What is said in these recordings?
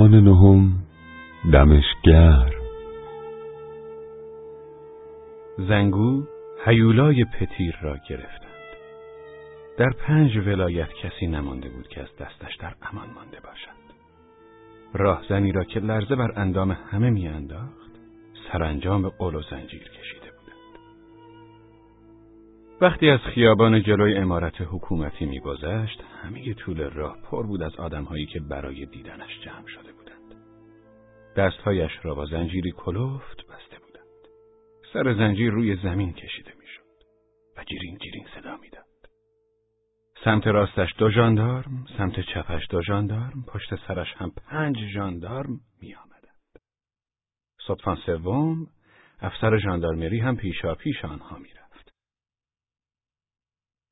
شبان نهم دمشگر. زنگو هیولای پتیر را گرفتند. در پنج ولایت کسی نمانده بود که از دستش در امان مانده باشد. راهزنی را که لرزه بر اندام همه میانداخت سرانجام قل و زنجیر بودند وقتی از خیابان جلوی امارت حکومتی میگذشت همه طول راه پر بود از آدمهایی که برای دیدنش جمع شده بودند دستهایش را با زنجیری کلفت بسته بودند سر زنجیر روی زمین کشیده می‌شد و جیرین جیرین صدا می‌داد سمت راستش دو ژاندارم، سمت چپش دو ژاندارم، پشت سرش هم پنج ژاندارم می آمدند. صبحان سوم افسر ژاندارمری هم پیشا پیش آنها می رفت.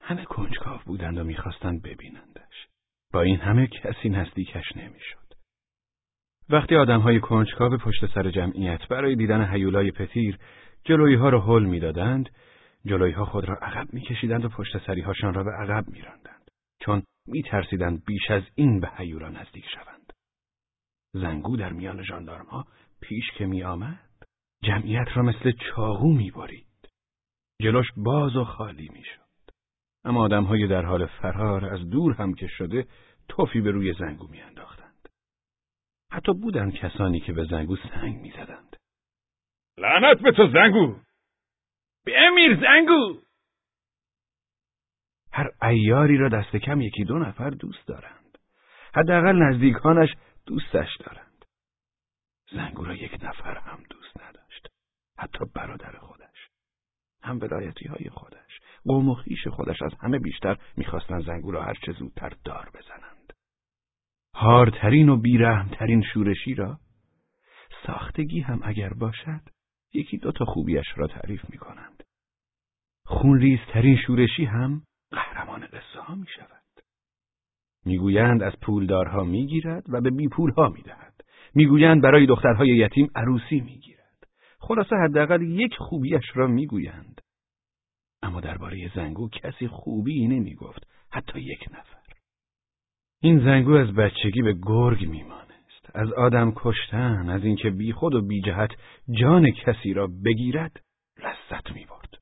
همه کنجکاو بودند و می‌خواستند ببینندش. با این همه کسی نزدیکش نمی‌شد. وقتی آدمهای کنجکاو پشت سر جمعیت برای دیدن هیولای پتیر جلویی ها را حل می‌دادند، جلویها خود را عقب میکشیدند و پشت سریهاشان را به عقب میراندند چون میترسیدند بیش از این به هیولا نزدیک شوند زنگو در میان ژاندارمها پیش که میآمد جمعیت را مثل چاقو می‌برید جلوش باز و خالی می‌شد اما آدمهای در حال فرار از دور هم که شده توفی به روی زنگو میانداختند. حتی بودند کسانی که به زنگو سنگ می‌زدند. لعنت به تو زنگو! به امیر زنگو! هر ایاری را دست کم یکی دو نفر دوست دارند. حداقل نزدیکانش دوستش دارند. زنگو را یک نفر هم دوست نداشت. حتی برادر خودش. هم ولایتی های خودش. قوم و خیش خودش از همه بیشتر می‌خواستند زنگو را هرچه زودتر دار بزنند هارترین و بیرحمترین شورشی را ساختگی هم اگر باشد یکی دو تا خوبیش را تعریف می کنند. خونریزترین شورشی هم قهرمان قصه ها می. می‌گویند از پولدارها می‌گیرد و به بی پولها می‌دهد. می‌گویند برای دخترهای یتیم عروسی می‌گیرد. خلاصه حداقل یک خوبیش را می‌گویند. اما درباره زنگو کسی خوبی نمی‌گفت حتی یک نفر. این زنگو از بچگی به گرگ میماند. از آدم کشتن از اینکه بیخود و بیجهت جان کسی را بگیرد لذت می برد.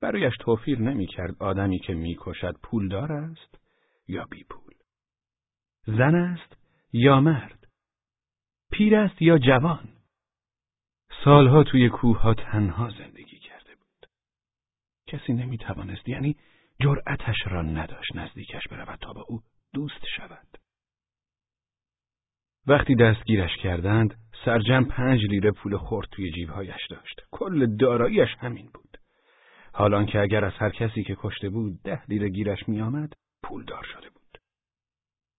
برایش توفیر نمی کرد آدمی که می کشد پولدار است یا بی پول. زن است یا مرد. پیر است یا جوان. سالها توی کوه ها تنها زندگی. کسی نمی توانست یعنی جرأتش را نداشت نزدیکش برود تا با او دوست شود. وقتی دستگیرش کردند سرجم پنج لیره پول خورد توی جیبهایش داشت. کل داراییش همین بود. حالان که اگر از هر کسی که کشته بود ده لیره گیرش میآمد پولدار شده بود.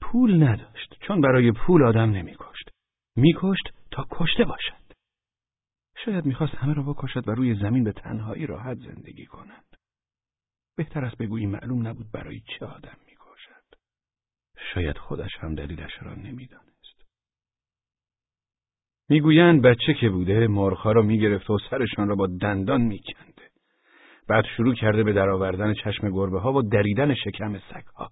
پول نداشت چون برای پول آدم نمیکشت. میکشت تا کشته باشد. شاید می‌خواست همه را بکشد و روی زمین به تنهایی راحت زندگی کند بهتر است بگویی معلوم نبود برای چه آدم می‌کشد شاید خودش هم دلیلش را نمی‌داند می‌گویند بچه که بوده مرغها را می‌گرفته و سرشان را با دندان میکنده. بعد شروع کرده به درآوردن چشم گربه ها و دریدن شکم سگ ها.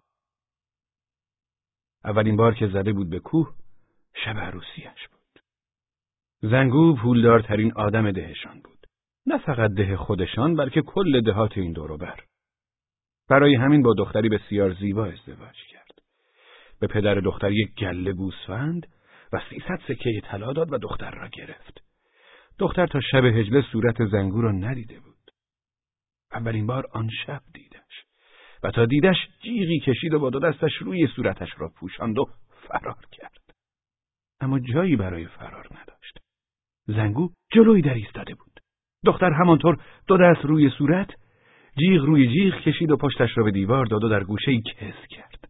اولین بار که زده بود به کوه شب عروسیش بود. زنگو پولدارترین آدم دهشان بود. نه فقط ده خودشان بلکه کل دهات این بر. برای همین با دختری بسیار زیبا ازدواج کرد. به پدر دختر یک گله گوسفند و سیصد سکه طلا داد و دختر را گرفت. دختر تا شب هجله صورت زنگو را ندیده بود. اولین بار آن شب دیدش و تا دیدش جیغی کشید و با دو دستش روی صورتش را پوشاند و فرار کرد. اما جایی برای فرار نداشت. زنگو جلوی در ایستاده بود. دختر همانطور دو دست روی صورت جیغ روی جیغ کشید و پشتش را به دیوار داد و در گوشه ای کس کرد.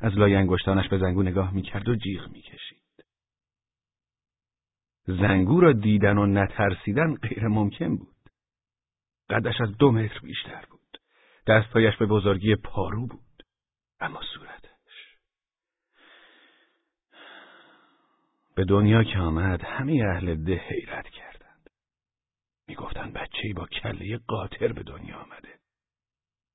از لای انگشتانش به زنگو نگاه می‌کرد و جیغ می‌کشید. زنگو را دیدن و نترسیدن غیر ممکن بود. قدش از دو متر بیشتر بود. دستهایش به بزرگی پارو بود. اما صورتش به دنیا که آمد همه اهل ده حیرت کردند. می‌گفتند بچه‌ای با کله قاطر به دنیا آمده.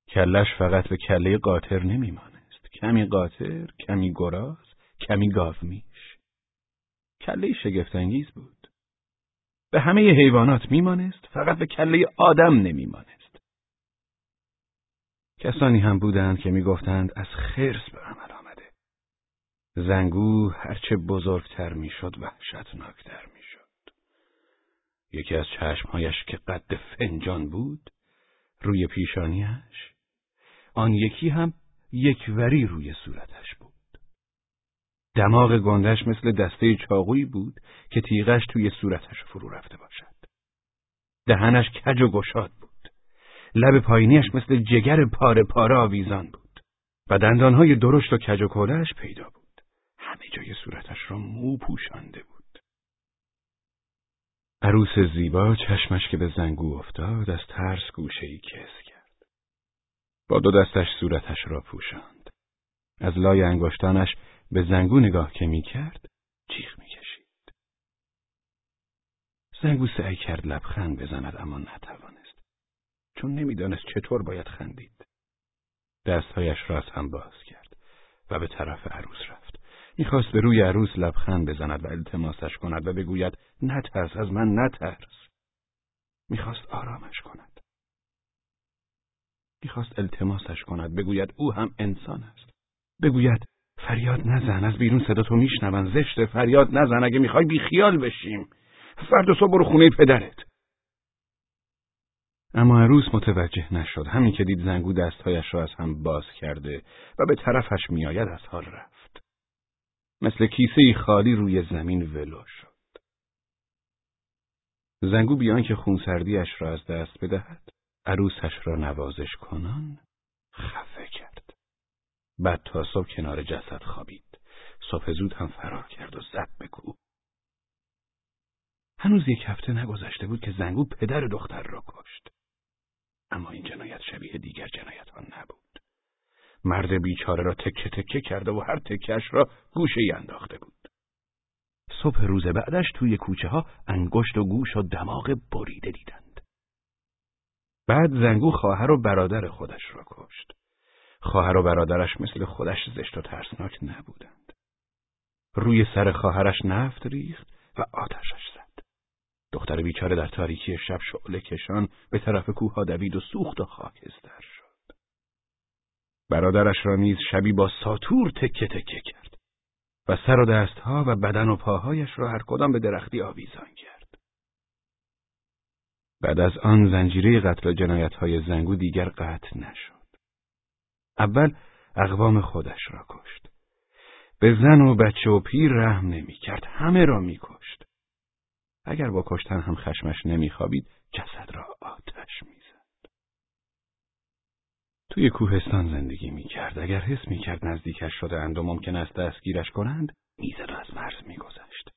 کلش فقط به کله قاطر نمیمانست. کمی قاطر، کمی گراز، کمی گاومیش. کله شگفتانگیز بود. به همه حیوانات میمانست فقط به کله آدم نمیمانست. کسانی هم بودند که می‌گفتند از خرس. زنگو هرچه بزرگتر می‌شد وحشتناکتر می‌شد. یکی از چشمهایش که قد فنجان بود روی پیشانیش آن یکی هم یک وری روی صورتش بود. دماغ گندش مثل دسته چاقویی بود که تیغش توی صورتش فرو رفته باشد. دهنش کج و گشاد بود. لب پایینیش مثل جگر پاره پاره آویزان بود. و دندانهای درشت و کج و پیدا بود. همه جای صورتش را مو پوشانده بود. عروس زیبا چشمش که به زنگو افتاد از ترس گوشه ای کس کرد. با دو دستش صورتش را پوشاند. از لای انگشتانش به زنگو نگاه که می کرد جیغ می کشید. زنگو سعی کرد لبخند بزند اما نتوانست چون نمی‌دانست چطور باید خندید. دستهایش را از هم باز کرد و به طرف عروس رفت. می‌خواست به روی عروس لبخند بزند و التماسش کند و بگوید نترس از من نترس. می‌خواست آرامش کند. می‌خواست التماسش کند بگوید او هم انسان است. بگوید فریاد نزن از بیرون صدا تو میشنون زشت فریاد نزن اگه می‌خوای بیخیال بشیم فردا صبح برو خونه پدرت اما عروس متوجه نشد همین که دید زنگو دستهایش را از هم باز کرده و به طرفش میآید از حال رفت مثل کیسه خالی روی زمین ولو شد زنگو بیان که خونسردیش را از دست بدهد عروسش را نوازش کنان خفه کرد بعد تا صبح کنار جسد خوابید. صبح زود هم فرار کرد و زد به. هنوز یک هفته نگذشته بود که زنگو پدر دختر را کشت. اما این جنایت شبیه دیگر جنایت ها نبود. مرد بیچاره را تکه تکه کرده و هر تکهش را گوشه ای انداخته بود. صبح روز بعدش توی کوچه ها انگشت و گوش و دماغ بریده دیدند. بعد زنگو خواهر و برادر خودش را کشت. خواهر و برادرش مثل خودش زشت و ترسناک نبودند. روی سر خواهرش نفت ریخت و آتشش زد. دختر بیچاره در تاریکی شب شعله کشان به طرف کوه دوید و سوخت و خاکستر شد. برادرش را نیز شبی با ساتور تکه تکه کرد و سر و دستها و بدن و پاهایش را هر کدام به درختی آویزان کرد. بعد از آن زنجیره قتل و جنایت های زنگو دیگر قطع نشد. اول اقوام خودش را کشت. به زن و بچه و پیر رحم نمی کرد. همه را می کشت. اگر با کشتن هم خشمش نمی خوابید جسد را آتش می. توی کوهستان زندگی می کرد. اگر حس می کرد نزدیکش شده اند و ممکن است دستگیرش کنند می‌زد و از مرز می گذشت.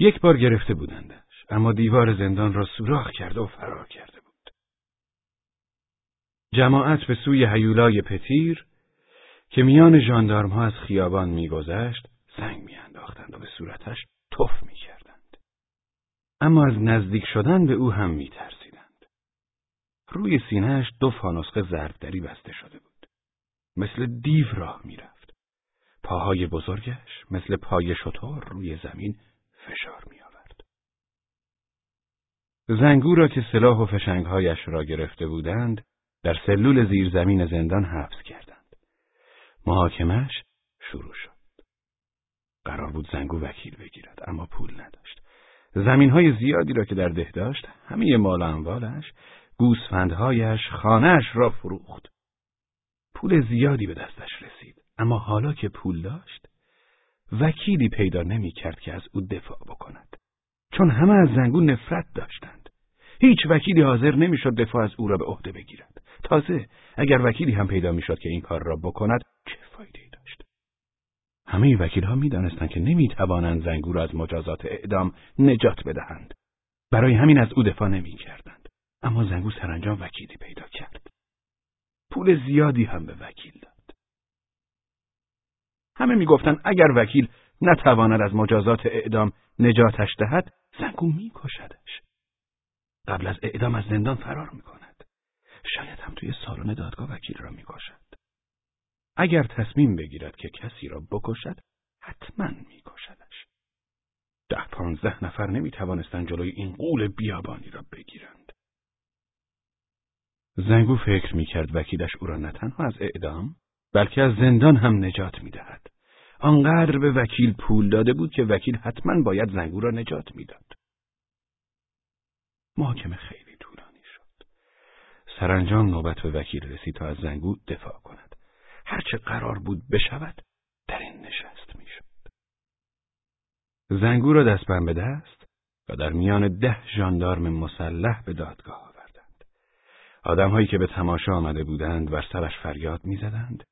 یک بار گرفته بودندش اما دیوار زندان را سوراخ کرده و فرار کرده بود. جماعت به سوی هیولای پتیر که میان ژاندارم ها از خیابان میگذشت سنگ میانداختند و به صورتش تف می‌کردند. اما از نزدیک شدن به او هم میترسیدند. روی سینهش دو فانوسق زربدری بسته شده بود. مثل دیو راه می‌رفت. پاهای بزرگش مثل پای شطور روی زمین فشار می آورد. زنگو را که سلاح و فشنگهایش را گرفته بودند در سلول زیرزمین زندان حبس کردند. محاکمش شروع شد. قرار بود زنگو وکیل بگیرد اما پول نداشت. زمین های زیادی را که در ده داشت همه مال اموالش گوسفندهایش خانهش را فروخت. پول زیادی به دستش رسید. اما حالا که پول داشت وکیلی پیدا نمی کرد که از او دفاع بکند. چون همه از زنگو نفرت داشتند. هیچ وکیلی حاضر نمی‌شد دفاع از او را به عهده بگیرد. تازه اگر وکیلی هم پیدا می‌شد که این کار را بکند چه فایده داشت؟ همه وکیل ها می دانستند که نمی توانند زنگو را از مجازات اعدام نجات بدهند. برای همین از او دفاع نمی کردند. اما زنگو سرانجام وکیلی پیدا کرد پول زیادی هم به وکیل داد همه می‌گفتند اگر وکیل نتواند از مجازات اعدام نجاتش دهد زنگو میکشدش قبل از اعدام از زندان فرار می‌کند شاید هم توی سالن دادگاه وکیل را می‌کشد. اگر تصمیم بگیرد که کسی را بکشد حتما میکشدش. ده پانزده نفر نمی توانستند جلوی این قول بیابانی را بگیرند. زنگو فکر می کرد وکیلش او را نه تنها از اعدام بلکه از زندان هم نجات می دهد. آنقدر به وکیل پول داده بود که وکیل حتما باید زنگو را نجات می‌داد. محاکمه خیلی طولانی شد. سرانجام نوبت به وکیل رسید تا از زنگو دفاع کند. هرچه قرار بود بشود در این نشست می‌شد. زنگو را دست به دست و در میان ده ژاندارم مسلح به دادگاه. آدمهایی که به تماشا آمده بودند بر سرش فریاد می‌زدند.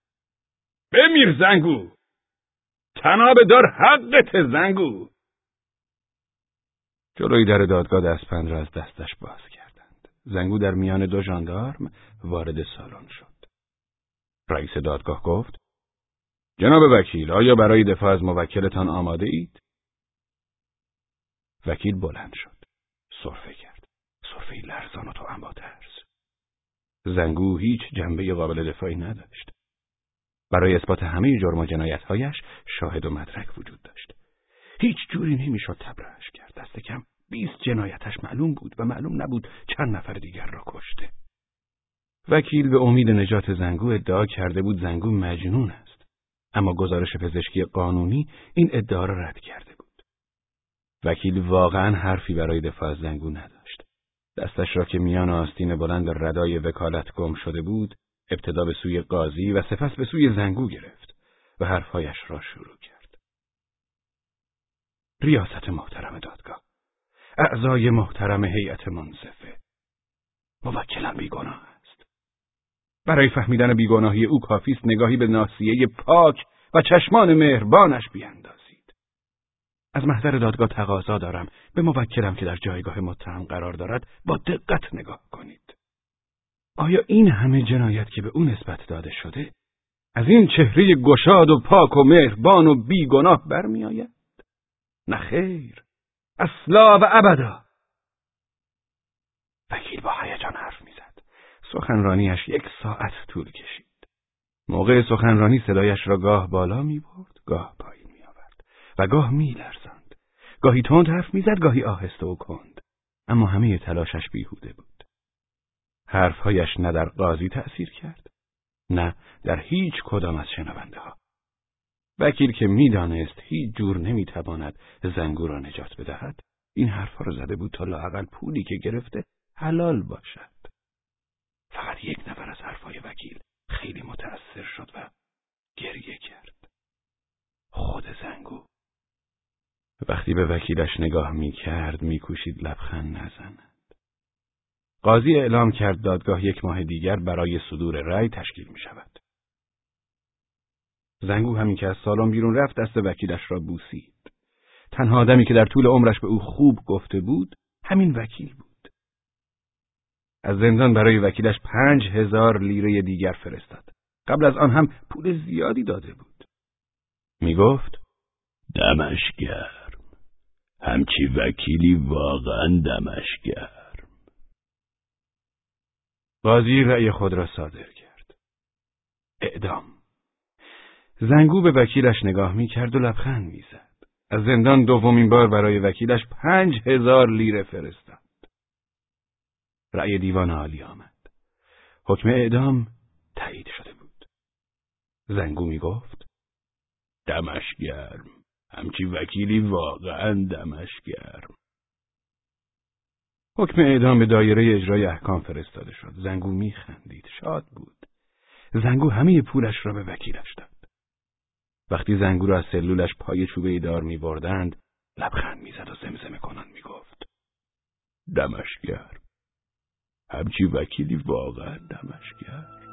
بمیر زنگو! تناب دار حقت زنگو! جلوی در دادگاه دستپند را از دستش باز کردند. زنگو در میان دو ژاندارم وارد سالن شد. رئیس دادگاه گفت: جناب وکیل، آیا برای دفاع از موکلتان آماده اید؟ وکیل بلند شد. صرفه کرد. صرفه لرزان و تو با ترس. زنگو هیچ جنبه قابل دفاعی نداشت. برای اثبات همه جرم و جنایتهایش شاهد و مدرک وجود داشت. هیچ جوری نمی‌شد تبرهش کرد. دست کم بیست جنایتش معلوم بود و معلوم نبود چند نفر دیگر را کشته. وکیل به امید نجات زنگو ادعا کرده بود زنگو مجنون است. اما گزارش پزشکی قانونی این ادعا را رد کرده بود. وکیل واقعا حرفی برای دفاع از زنگو نداشت. دستش را که میان آستین بلند ردای وکالت گم شده بود، ابتدا به سوی قاضی و سپس به سوی زنگو گرفت و حرفهایش را شروع کرد. ریاست محترم دادگاه. اعضای محترم هیئت منصفه. موکلم بیگناه است. برای فهمیدن بیگناهی او کافی است نگاهی به ناسیه پاک و چشمان مهربانش بیاندازید از محضر دادگاه تقاضا دارم. به موکلم که در جایگاه متهم قرار دارد با دقت نگاه کنید. آیا این همه جنایت که به او نسبت داده شده از این چهره گشاد و پاک و مهربان و بیگناه برمیآید؟ نه خیر. اصلا و ابدا. وکیل با هیجان حرف می‌زد. سخنرانیش یک ساعت طول کشید. موقع سخنرانی صدایش را گاه بالا می برد گاه پایین. و گاه می لرزند گاهی تند حرف می‌زد گاهی آهسته و کند. اما همه تلاشش بیهوده بود. حرفهایش نه در قاضی تأثیر کرد نه در هیچ کدام از شنونده ها وکیل که می‌دانست هیچ جور نمی‌تواند زنگو را نجات بدهد این حرفها را زده بود تا لاقل پولی که گرفته حلال باشد. فقط یک نفر از حرفهای وکیل خیلی متأثر شد و گریه کرد. خود زنگو وقتی به وکیلش نگاه می‌کرد میکوشید لبخند نزند قاضی اعلام کرد دادگاه یک ماه دیگر برای صدور رأی تشکیل می شود. زنگو همین که از سالن بیرون رفت دست وکیلش را بوسید. تنها آدمی که در طول عمرش به او خوب گفته بود همین وکیل بود. از زندان برای وکیلش پنج هزار لیره دیگر فرستاد. قبل از آن هم پول زیادی داده بود. می گفت دمش گرم. همچی وکیلی واقعا دمش گرم. قاضی رأی خود را صادر کرد. اعدام. زنگو به وکیلش نگاه می کرد و لبخند می زد. از زندان دومین بار برای وکیلش پنج هزار لیره فرستاد. رأی دیوان عالی آمد. حکم اعدام تایید شده بود. زنگو می گفت دمش گرم. همچی وکیلی واقعا دمش گرم. حکم اعدام به دایره اجرای احکام فرستاده شد. زنگو می خندید. شاد بود. زنگو همه پولش را به وکیلش داد. وقتی زنگو را از سلولش پای چوبه دار می بردند لبخند می‌زد و زمزمه کنان می گفت دمشگر همچی وکیلی واقعا دمشگر